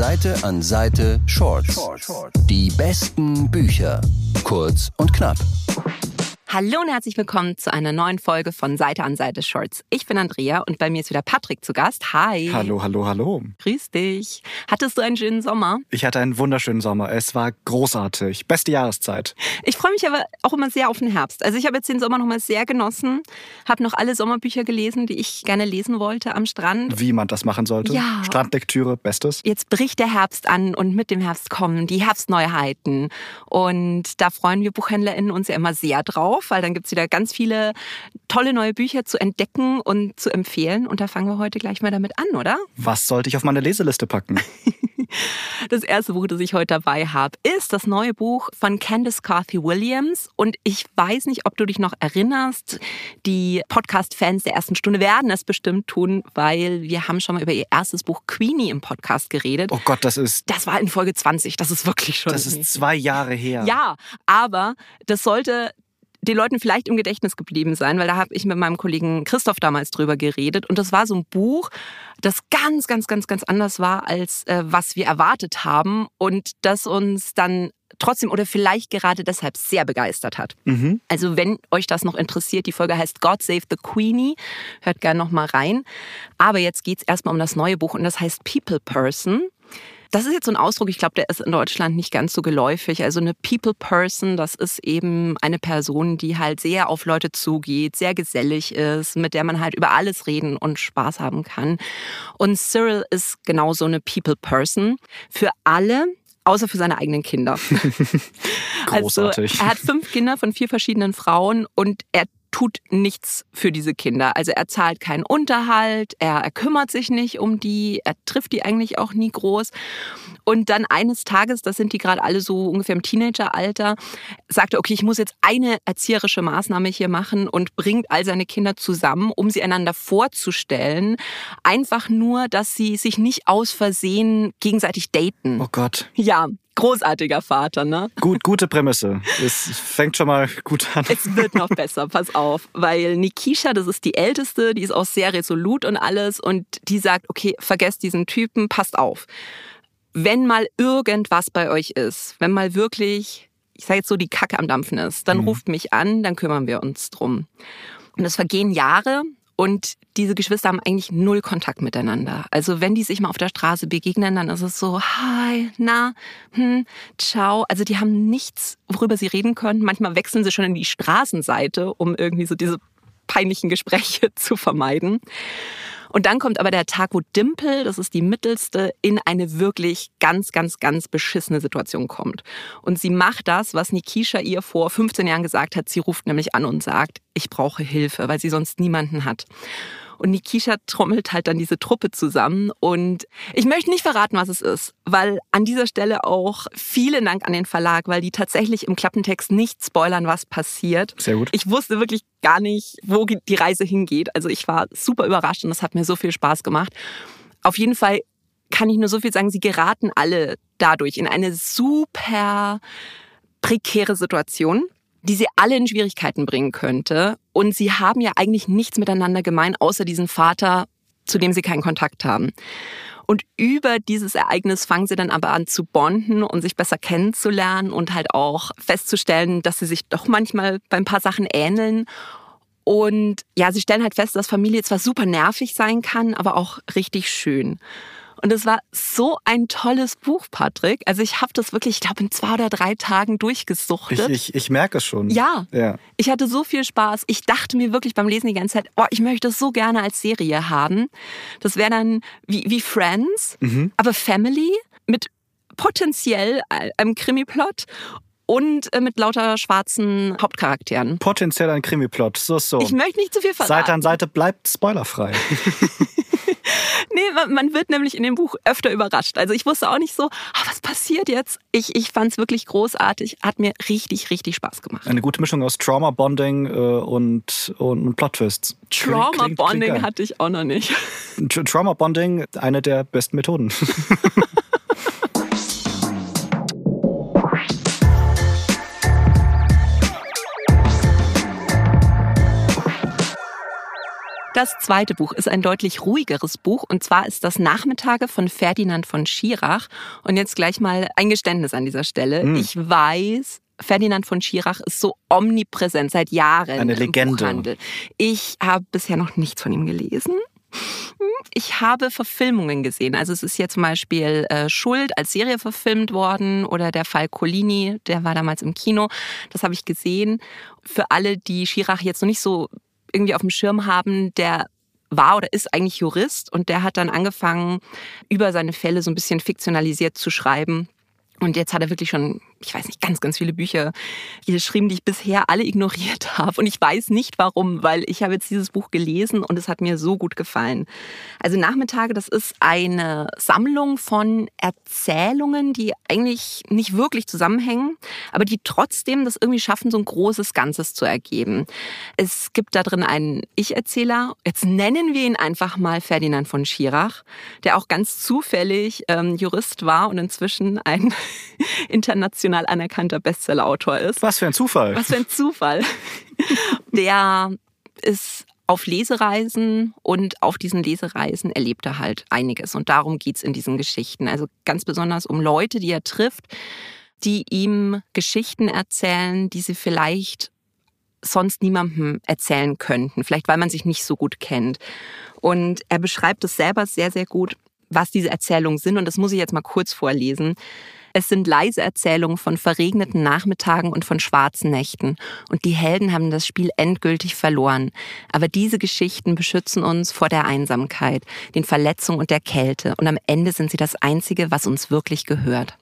Seite an Seite Shorts. Die besten Bücher. Kurz und knapp. Hallo und herzlich willkommen zu einer neuen Folge von Seite an Seite Shorts. Ich bin Andrea und bei mir ist wieder Patrick zu Gast. Hi. Hallo, hallo, hallo. Grüß dich. Hattest du einen schönen Sommer? Ich hatte einen wunderschönen Sommer. Es war großartig. Beste Jahreszeit. Ich freue mich aber auch immer sehr auf den Herbst. Also ich habe jetzt den Sommer nochmal sehr genossen, habe noch alle Sommerbücher gelesen, die ich gerne lesen wollte am Strand. Wie man das machen sollte. Ja. Strandlektüre, bestes. Jetzt bricht der Herbst an und mit dem Herbst kommen die Herbstneuheiten. Und da freuen wir BuchhändlerInnen uns ja immer sehr drauf weil dann gibt es wieder ganz viele tolle neue Bücher zu entdecken und zu empfehlen. Und da fangen wir heute gleich mal damit an, oder? Was sollte ich auf meine Leseliste packen? Das erste Buch, das ich heute dabei habe, ist das neue Buch von Candice Carthy Williams. Und ich weiß nicht, ob du dich noch erinnerst. Die Podcast-Fans der ersten Stunde werden es bestimmt tun, weil wir haben schon mal über ihr erstes Buch Queenie im Podcast geredet. Oh Gott, das ist. Das war in Folge 20. Das ist wirklich schon. Das ist zwei Jahre her. Ja, aber das sollte den Leuten vielleicht im Gedächtnis geblieben sein, weil da habe ich mit meinem Kollegen Christoph damals drüber geredet. Und das war so ein Buch, das ganz, ganz, ganz, ganz anders war, als äh, was wir erwartet haben und das uns dann trotzdem oder vielleicht gerade deshalb sehr begeistert hat. Mhm. Also wenn euch das noch interessiert, die Folge heißt God Save the Queenie, hört gerne noch mal rein. Aber jetzt geht es erstmal um das neue Buch und das heißt People Person. Das ist jetzt so ein Ausdruck, ich glaube, der ist in Deutschland nicht ganz so geläufig. Also eine People Person, das ist eben eine Person, die halt sehr auf Leute zugeht, sehr gesellig ist, mit der man halt über alles reden und Spaß haben kann. Und Cyril ist genauso eine People Person. Für alle, außer für seine eigenen Kinder. Großartig. Also, er hat fünf Kinder von vier verschiedenen Frauen und er tut nichts für diese Kinder. Also er zahlt keinen Unterhalt, er, er kümmert sich nicht um die, er trifft die eigentlich auch nie groß. Und dann eines Tages, das sind die gerade alle so ungefähr im Teenageralter, sagt er, okay, ich muss jetzt eine erzieherische Maßnahme hier machen und bringt all seine Kinder zusammen, um sie einander vorzustellen. Einfach nur, dass sie sich nicht aus Versehen gegenseitig daten. Oh Gott. Ja, großartiger Vater, ne? Gut, gute Prämisse. Es fängt schon mal gut an. Es wird noch besser, pass auf. Weil Nikisha, das ist die Älteste, die ist auch sehr resolut und alles. Und die sagt, okay, vergesst diesen Typen, passt auf. Wenn mal irgendwas bei euch ist, wenn mal wirklich, ich sage jetzt so, die Kacke am Dampfen ist, dann Mhm. ruft mich an, dann kümmern wir uns drum. Und es vergehen Jahre und diese Geschwister haben eigentlich null Kontakt miteinander. Also wenn die sich mal auf der Straße begegnen, dann ist es so, hi, na, hm, ciao. Also die haben nichts, worüber sie reden können. Manchmal wechseln sie schon in die Straßenseite, um irgendwie so diese peinlichen Gespräche zu vermeiden. Und dann kommt aber der Tag, wo Dimple, das ist die mittelste, in eine wirklich ganz, ganz, ganz beschissene Situation kommt. Und sie macht das, was Nikisha ihr vor 15 Jahren gesagt hat. Sie ruft nämlich an und sagt, ich brauche Hilfe, weil sie sonst niemanden hat. Und Nikisha trommelt halt dann diese Truppe zusammen. Und ich möchte nicht verraten, was es ist, weil an dieser Stelle auch vielen Dank an den Verlag, weil die tatsächlich im Klappentext nicht spoilern, was passiert. Sehr gut. Ich wusste wirklich gar nicht, wo die Reise hingeht. Also ich war super überrascht und es hat mir so viel Spaß gemacht. Auf jeden Fall kann ich nur so viel sagen, sie geraten alle dadurch in eine super prekäre Situation, die sie alle in Schwierigkeiten bringen könnte. Und sie haben ja eigentlich nichts miteinander gemein, außer diesen Vater, zu dem sie keinen Kontakt haben. Und über dieses Ereignis fangen sie dann aber an zu bonden und sich besser kennenzulernen und halt auch festzustellen, dass sie sich doch manchmal bei ein paar Sachen ähneln. Und ja, sie stellen halt fest, dass Familie zwar super nervig sein kann, aber auch richtig schön. Und es war so ein tolles Buch, Patrick. Also ich habe das wirklich, ich glaube, in zwei oder drei Tagen Ich, durchgesuchtet. ich, ich merke es schon. Ja. Ja. Ich hatte so viel Spaß. Ich dachte mir wirklich beim Lesen die ganze Zeit, oh, ich möchte das so gerne als Serie haben. Das wäre dann wie, wie Friends, Mhm. aber Family mit potenziell einem Krimi-Plot und äh, mit lauter schwarzen Hauptcharakteren. Potenziell ein Krimiplot. So, so. Ich möchte nicht zu viel verraten. Seite an Seite bleibt spoilerfrei. Nee, man, wird nämlich in dem Buch öfter überrascht. Also ich wusste auch nicht so, ah, was passiert jetzt? Ich, ich fand es wirklich großartig. Hat mir richtig, richtig Spaß gemacht. Eine gute Mischung aus Trauma-Bonding äh, und, und Plot-Twists. Trauma-Bonding hatte ich auch noch nicht. Tra- Trauma-Bonding, eine der besten Methoden. Das zweite Buch ist ein deutlich ruhigeres Buch und zwar ist das Nachmittage von Ferdinand von Schirach. Und jetzt gleich mal ein Geständnis an dieser Stelle. Hm. Ich weiß, Ferdinand von Schirach ist so omnipräsent seit Jahren Eine im Legende. Buchhandel. Ich habe bisher noch nichts von ihm gelesen. Ich habe Verfilmungen gesehen. Also es ist hier zum Beispiel äh, Schuld als Serie verfilmt worden oder der Fall Colini, der war damals im Kino. Das habe ich gesehen. Für alle, die Schirach jetzt noch nicht so irgendwie auf dem Schirm haben, der war oder ist eigentlich Jurist und der hat dann angefangen, über seine Fälle so ein bisschen fiktionalisiert zu schreiben. Und jetzt hat er wirklich schon, ich weiß nicht, ganz, ganz viele Bücher geschrieben, die ich bisher alle ignoriert habe. Und ich weiß nicht warum, weil ich habe jetzt dieses Buch gelesen und es hat mir so gut gefallen. Also Nachmittage, das ist eine Sammlung von Erzählungen, die eigentlich nicht wirklich zusammenhängen, aber die trotzdem das irgendwie schaffen, so ein großes Ganzes zu ergeben. Es gibt da drin einen Ich-Erzähler. Jetzt nennen wir ihn einfach mal Ferdinand von Schirach, der auch ganz zufällig ähm, Jurist war und inzwischen ein international anerkannter Bestsellerautor ist. Was für ein Zufall. Was für ein Zufall. Der ist auf Lesereisen und auf diesen Lesereisen erlebt er halt einiges. Und darum geht's in diesen Geschichten. Also ganz besonders um Leute, die er trifft, die ihm Geschichten erzählen, die sie vielleicht sonst niemandem erzählen könnten. Vielleicht weil man sich nicht so gut kennt. Und er beschreibt es selber sehr, sehr gut, was diese Erzählungen sind. Und das muss ich jetzt mal kurz vorlesen. Es sind leise Erzählungen von verregneten Nachmittagen und von schwarzen Nächten. Und die Helden haben das Spiel endgültig verloren. Aber diese Geschichten beschützen uns vor der Einsamkeit, den Verletzungen und der Kälte. Und am Ende sind sie das Einzige, was uns wirklich gehört.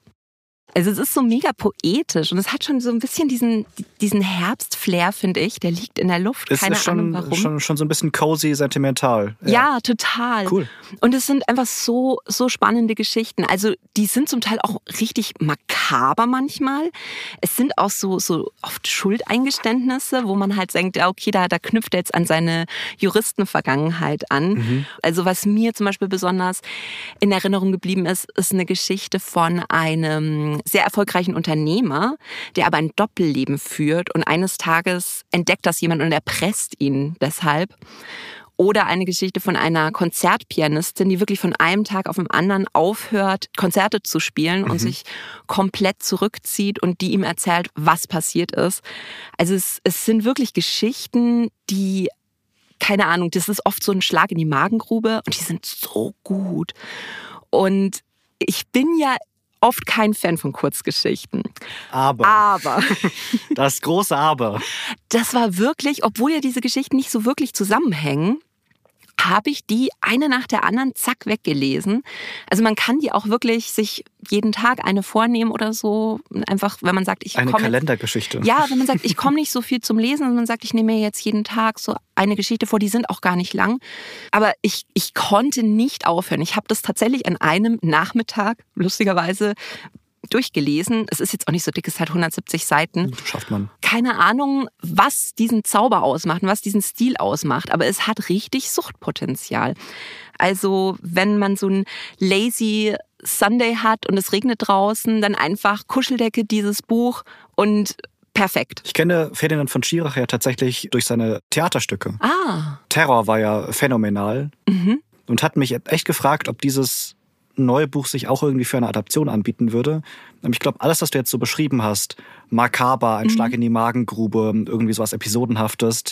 Also es ist so mega poetisch und es hat schon so ein bisschen diesen, diesen Herbstflair, finde ich. Der liegt in der Luft. Keine ist schon, Ahnung warum. schon, schon so ein bisschen cozy, sentimental. Ja, total. Cool. Und es sind einfach so, so spannende Geschichten. Also, die sind zum Teil auch richtig makaber manchmal. Es sind auch so, so oft Schuldeingeständnisse, wo man halt denkt, ja, okay, da, da knüpft er jetzt an seine Juristenvergangenheit an. Also, was mir zum Beispiel besonders in Erinnerung geblieben ist, ist eine Geschichte von einem sehr erfolgreichen Unternehmer, der aber ein Doppelleben führt und eines Tages entdeckt das jemand und erpresst ihn deshalb. Oder eine Geschichte von einer Konzertpianistin, die wirklich von einem Tag auf den anderen aufhört, Konzerte zu spielen und sich komplett zurückzieht und die ihm erzählt, was passiert ist. Also es, es sind wirklich Geschichten, die, keine Ahnung, das ist oft so ein Schlag in die Magengrube und die sind so gut. Und ich bin ja oft kein Fan von Kurzgeschichten. Aber, Aber das große Aber. das war wirklich, obwohl ja diese Geschichten nicht so wirklich zusammenhängen, habe ich die eine nach der anderen zack weggelesen. Also man kann die auch wirklich sich jeden Tag eine vornehmen oder so. Einfach, wenn man sagt, ich Eine komme Kalendergeschichte. ja, wenn man sagt, ich komme nicht so viel zum Lesen und man sagt, ich nehme mir jetzt jeden Tag so eine Geschichte vor, die sind auch gar nicht lang. Aber ich, ich konnte nicht aufhören. Ich habe das tatsächlich an einem Nachmittag, lustigerweise, durchgelesen. Es ist jetzt auch nicht so dick, es hat 170 Seiten. Schafft man. Keine Ahnung, was diesen Zauber ausmacht und was diesen Stil ausmacht, aber es hat richtig Suchtpotenzial. Also, wenn man so ein lazy Sunday hat und es regnet draußen, dann einfach Kuscheldecke dieses Buch und perfekt. Ich kenne Ferdinand von Schirach ja tatsächlich durch seine Theaterstücke. Ah, Terror war ja phänomenal mhm. und hat mich echt gefragt, ob dieses neue Buch sich auch irgendwie für eine Adaption anbieten würde. Und Ich glaube, alles, was du jetzt so beschrieben hast, makaber, ein Schlag in die Magengrube, irgendwie sowas Episodenhaftes,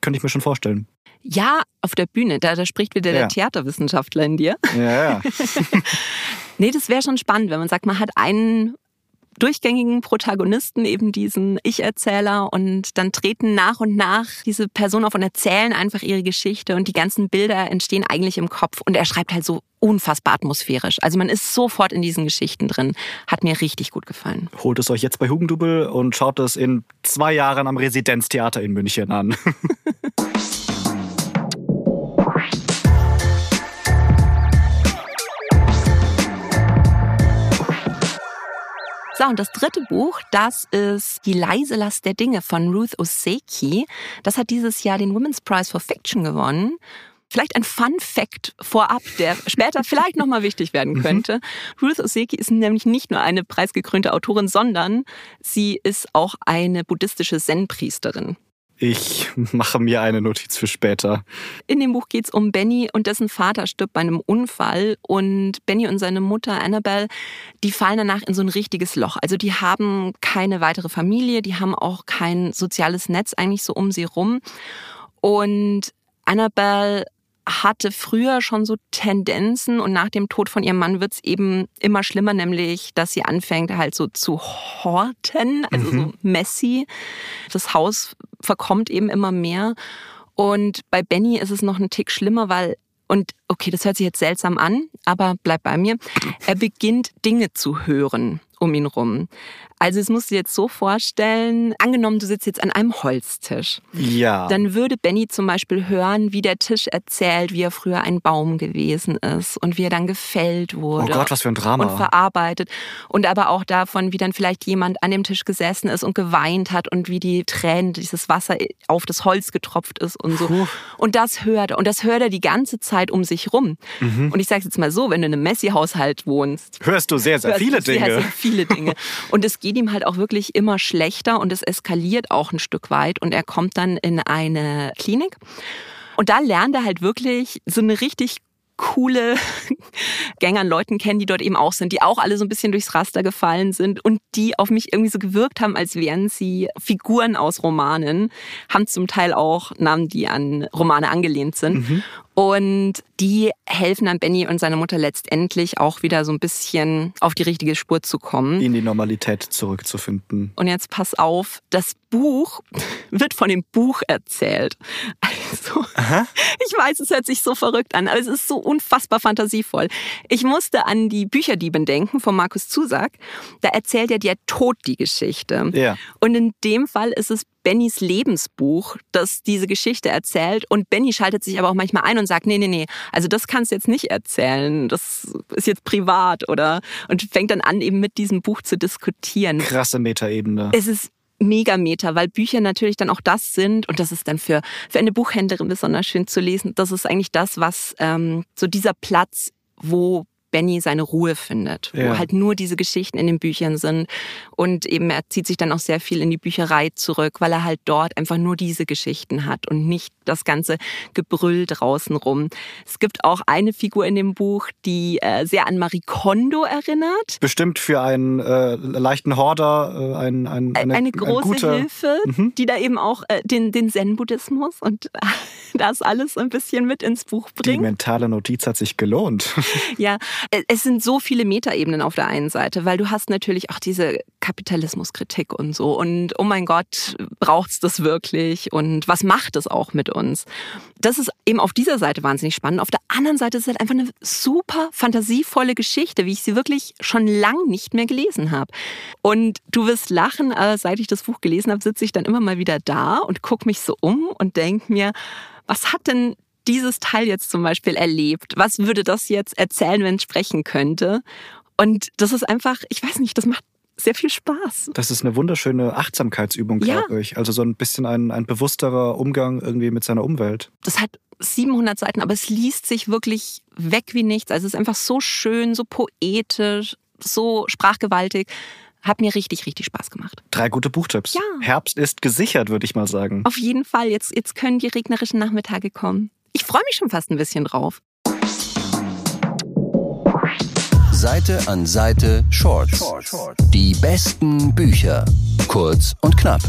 könnte ich mir schon vorstellen. Ja, auf der Bühne, da, da spricht wieder Ja. der Theaterwissenschaftler in dir. Ja, ja. Nee, das wäre schon spannend, wenn man sagt, man hat einen durchgängigen Protagonisten, eben diesen Ich-Erzähler und dann treten nach und nach diese Personen auf und erzählen einfach ihre Geschichte und die ganzen Bilder entstehen eigentlich im Kopf und er schreibt halt so unfassbar atmosphärisch. Also man ist sofort in diesen Geschichten drin. Hat mir richtig gut gefallen. Holt es euch jetzt bei Hugendubel und schaut es in zwei Jahren am Residenztheater in München an. So, und das dritte Buch, das ist Die leise Last der Dinge von Ruth Oseki. Das hat dieses Jahr den Women's Prize for Fiction gewonnen. Vielleicht ein Fun Fact vorab, der später vielleicht nochmal wichtig werden könnte. Ruth Oseki ist nämlich nicht nur eine preisgekrönte Autorin, sondern sie ist auch eine buddhistische Zen-Priesterin. Ich mache mir eine Notiz für später. In dem Buch geht es um Benny und dessen Vater stirbt bei einem Unfall. Und Benny und seine Mutter Annabelle, die fallen danach in so ein richtiges Loch. Also die haben keine weitere Familie, die haben auch kein soziales Netz eigentlich so um sie rum. Und Annabelle hatte früher schon so Tendenzen und nach dem Tod von ihrem Mann wird es eben immer schlimmer, nämlich dass sie anfängt halt so zu horten, also mhm. so messy. Das Haus verkommt eben immer mehr. Und bei Benny ist es noch ein Tick schlimmer, weil und okay, das hört sich jetzt seltsam an, aber bleib bei mir. Er beginnt Dinge zu hören um ihn rum. Also es musst du dir jetzt so vorstellen, angenommen, du sitzt jetzt an einem Holztisch. Ja. Dann würde Benny zum Beispiel hören, wie der Tisch erzählt, wie er früher ein Baum gewesen ist und wie er dann gefällt wurde. Oh Gott, was für ein Drama. Und verarbeitet. Und aber auch davon, wie dann vielleicht jemand an dem Tisch gesessen ist und geweint hat und wie die Tränen, dieses Wasser auf das Holz getropft ist und so. Puh. Und das hört er. Und das hört er die ganze Zeit um sich rum. Mhm. Und ich sage jetzt mal so, wenn du in einem Messi-Haushalt wohnst. Hörst du sehr, sehr viele Dinge. Sehr, sehr viele Dinge. Und es geht ihm halt auch wirklich immer schlechter und es eskaliert auch ein Stück weit und er kommt dann in eine Klinik. Und da lernt er halt wirklich so eine richtig coole Gänge an Leuten kennen, die dort eben auch sind, die auch alle so ein bisschen durchs Raster gefallen sind und die auf mich irgendwie so gewirkt haben, als wären sie Figuren aus Romanen, haben zum Teil auch Namen, die an Romane angelehnt sind. Mhm. Und die helfen dann Benny und seiner Mutter letztendlich auch wieder so ein bisschen auf die richtige Spur zu kommen. In die Normalität zurückzufinden. Und jetzt pass auf, das Buch wird von dem Buch erzählt. Also, Aha. ich weiß, es hört sich so verrückt an, aber es ist so unfassbar fantasievoll. Ich musste an die Bücherdieben denken von Markus Zusack. Da erzählt er dir tot die Geschichte. Ja. Und in dem Fall ist es Bennys Lebensbuch, das diese Geschichte erzählt. Und Benny schaltet sich aber auch manchmal ein und sagt, nee, nee, nee, also das kannst du jetzt nicht erzählen. Das ist jetzt privat oder und fängt dann an, eben mit diesem Buch zu diskutieren. Krasse Metaebene. Es ist mega Meta, weil Bücher natürlich dann auch das sind und das ist dann für, für eine Buchhändlerin besonders schön zu lesen. Das ist eigentlich das, was ähm, so dieser Platz, wo Benny seine Ruhe findet, ja. wo halt nur diese Geschichten in den Büchern sind. Und eben er zieht sich dann auch sehr viel in die Bücherei zurück, weil er halt dort einfach nur diese Geschichten hat und nicht das ganze Gebrüll draußen rum. Es gibt auch eine Figur in dem Buch, die äh, sehr an Marie Kondo erinnert. Bestimmt für einen äh, leichten Horder äh, ein, ein, eine, eine große ein gute... Hilfe, mhm. die da eben auch äh, den, den Zen-Buddhismus und das alles ein bisschen mit ins Buch bringt. Die mentale Notiz hat sich gelohnt. ja, es sind so viele Metaebenen auf der einen Seite, weil du hast natürlich auch diese Kapitalismuskritik und so und oh mein Gott, braucht es das wirklich und was macht es auch mit uns? Das ist eben auf dieser Seite wahnsinnig spannend. Auf der anderen Seite ist es halt einfach eine super fantasievolle Geschichte, wie ich sie wirklich schon lang nicht mehr gelesen habe. Und du wirst lachen, seit ich das Buch gelesen habe, sitze ich dann immer mal wieder da und gucke mich so um und denke mir, was hat denn dieses Teil jetzt zum Beispiel erlebt? Was würde das jetzt erzählen, wenn es sprechen könnte? Und das ist einfach, ich weiß nicht, das macht sehr viel Spaß. Das ist eine wunderschöne Achtsamkeitsübung, glaube ja. ich. Also so ein bisschen ein, ein bewussterer Umgang irgendwie mit seiner Umwelt. Das hat 700 Seiten, aber es liest sich wirklich weg wie nichts. Also es ist einfach so schön, so poetisch, so sprachgewaltig. Hat mir richtig, richtig Spaß gemacht. Drei gute Buchtipps. Ja. Herbst ist gesichert, würde ich mal sagen. Auf jeden Fall. Jetzt, jetzt können die regnerischen Nachmittage kommen. Ich freue mich schon fast ein bisschen drauf. Seite an Seite Shorts. Die besten Bücher. Kurz und knapp.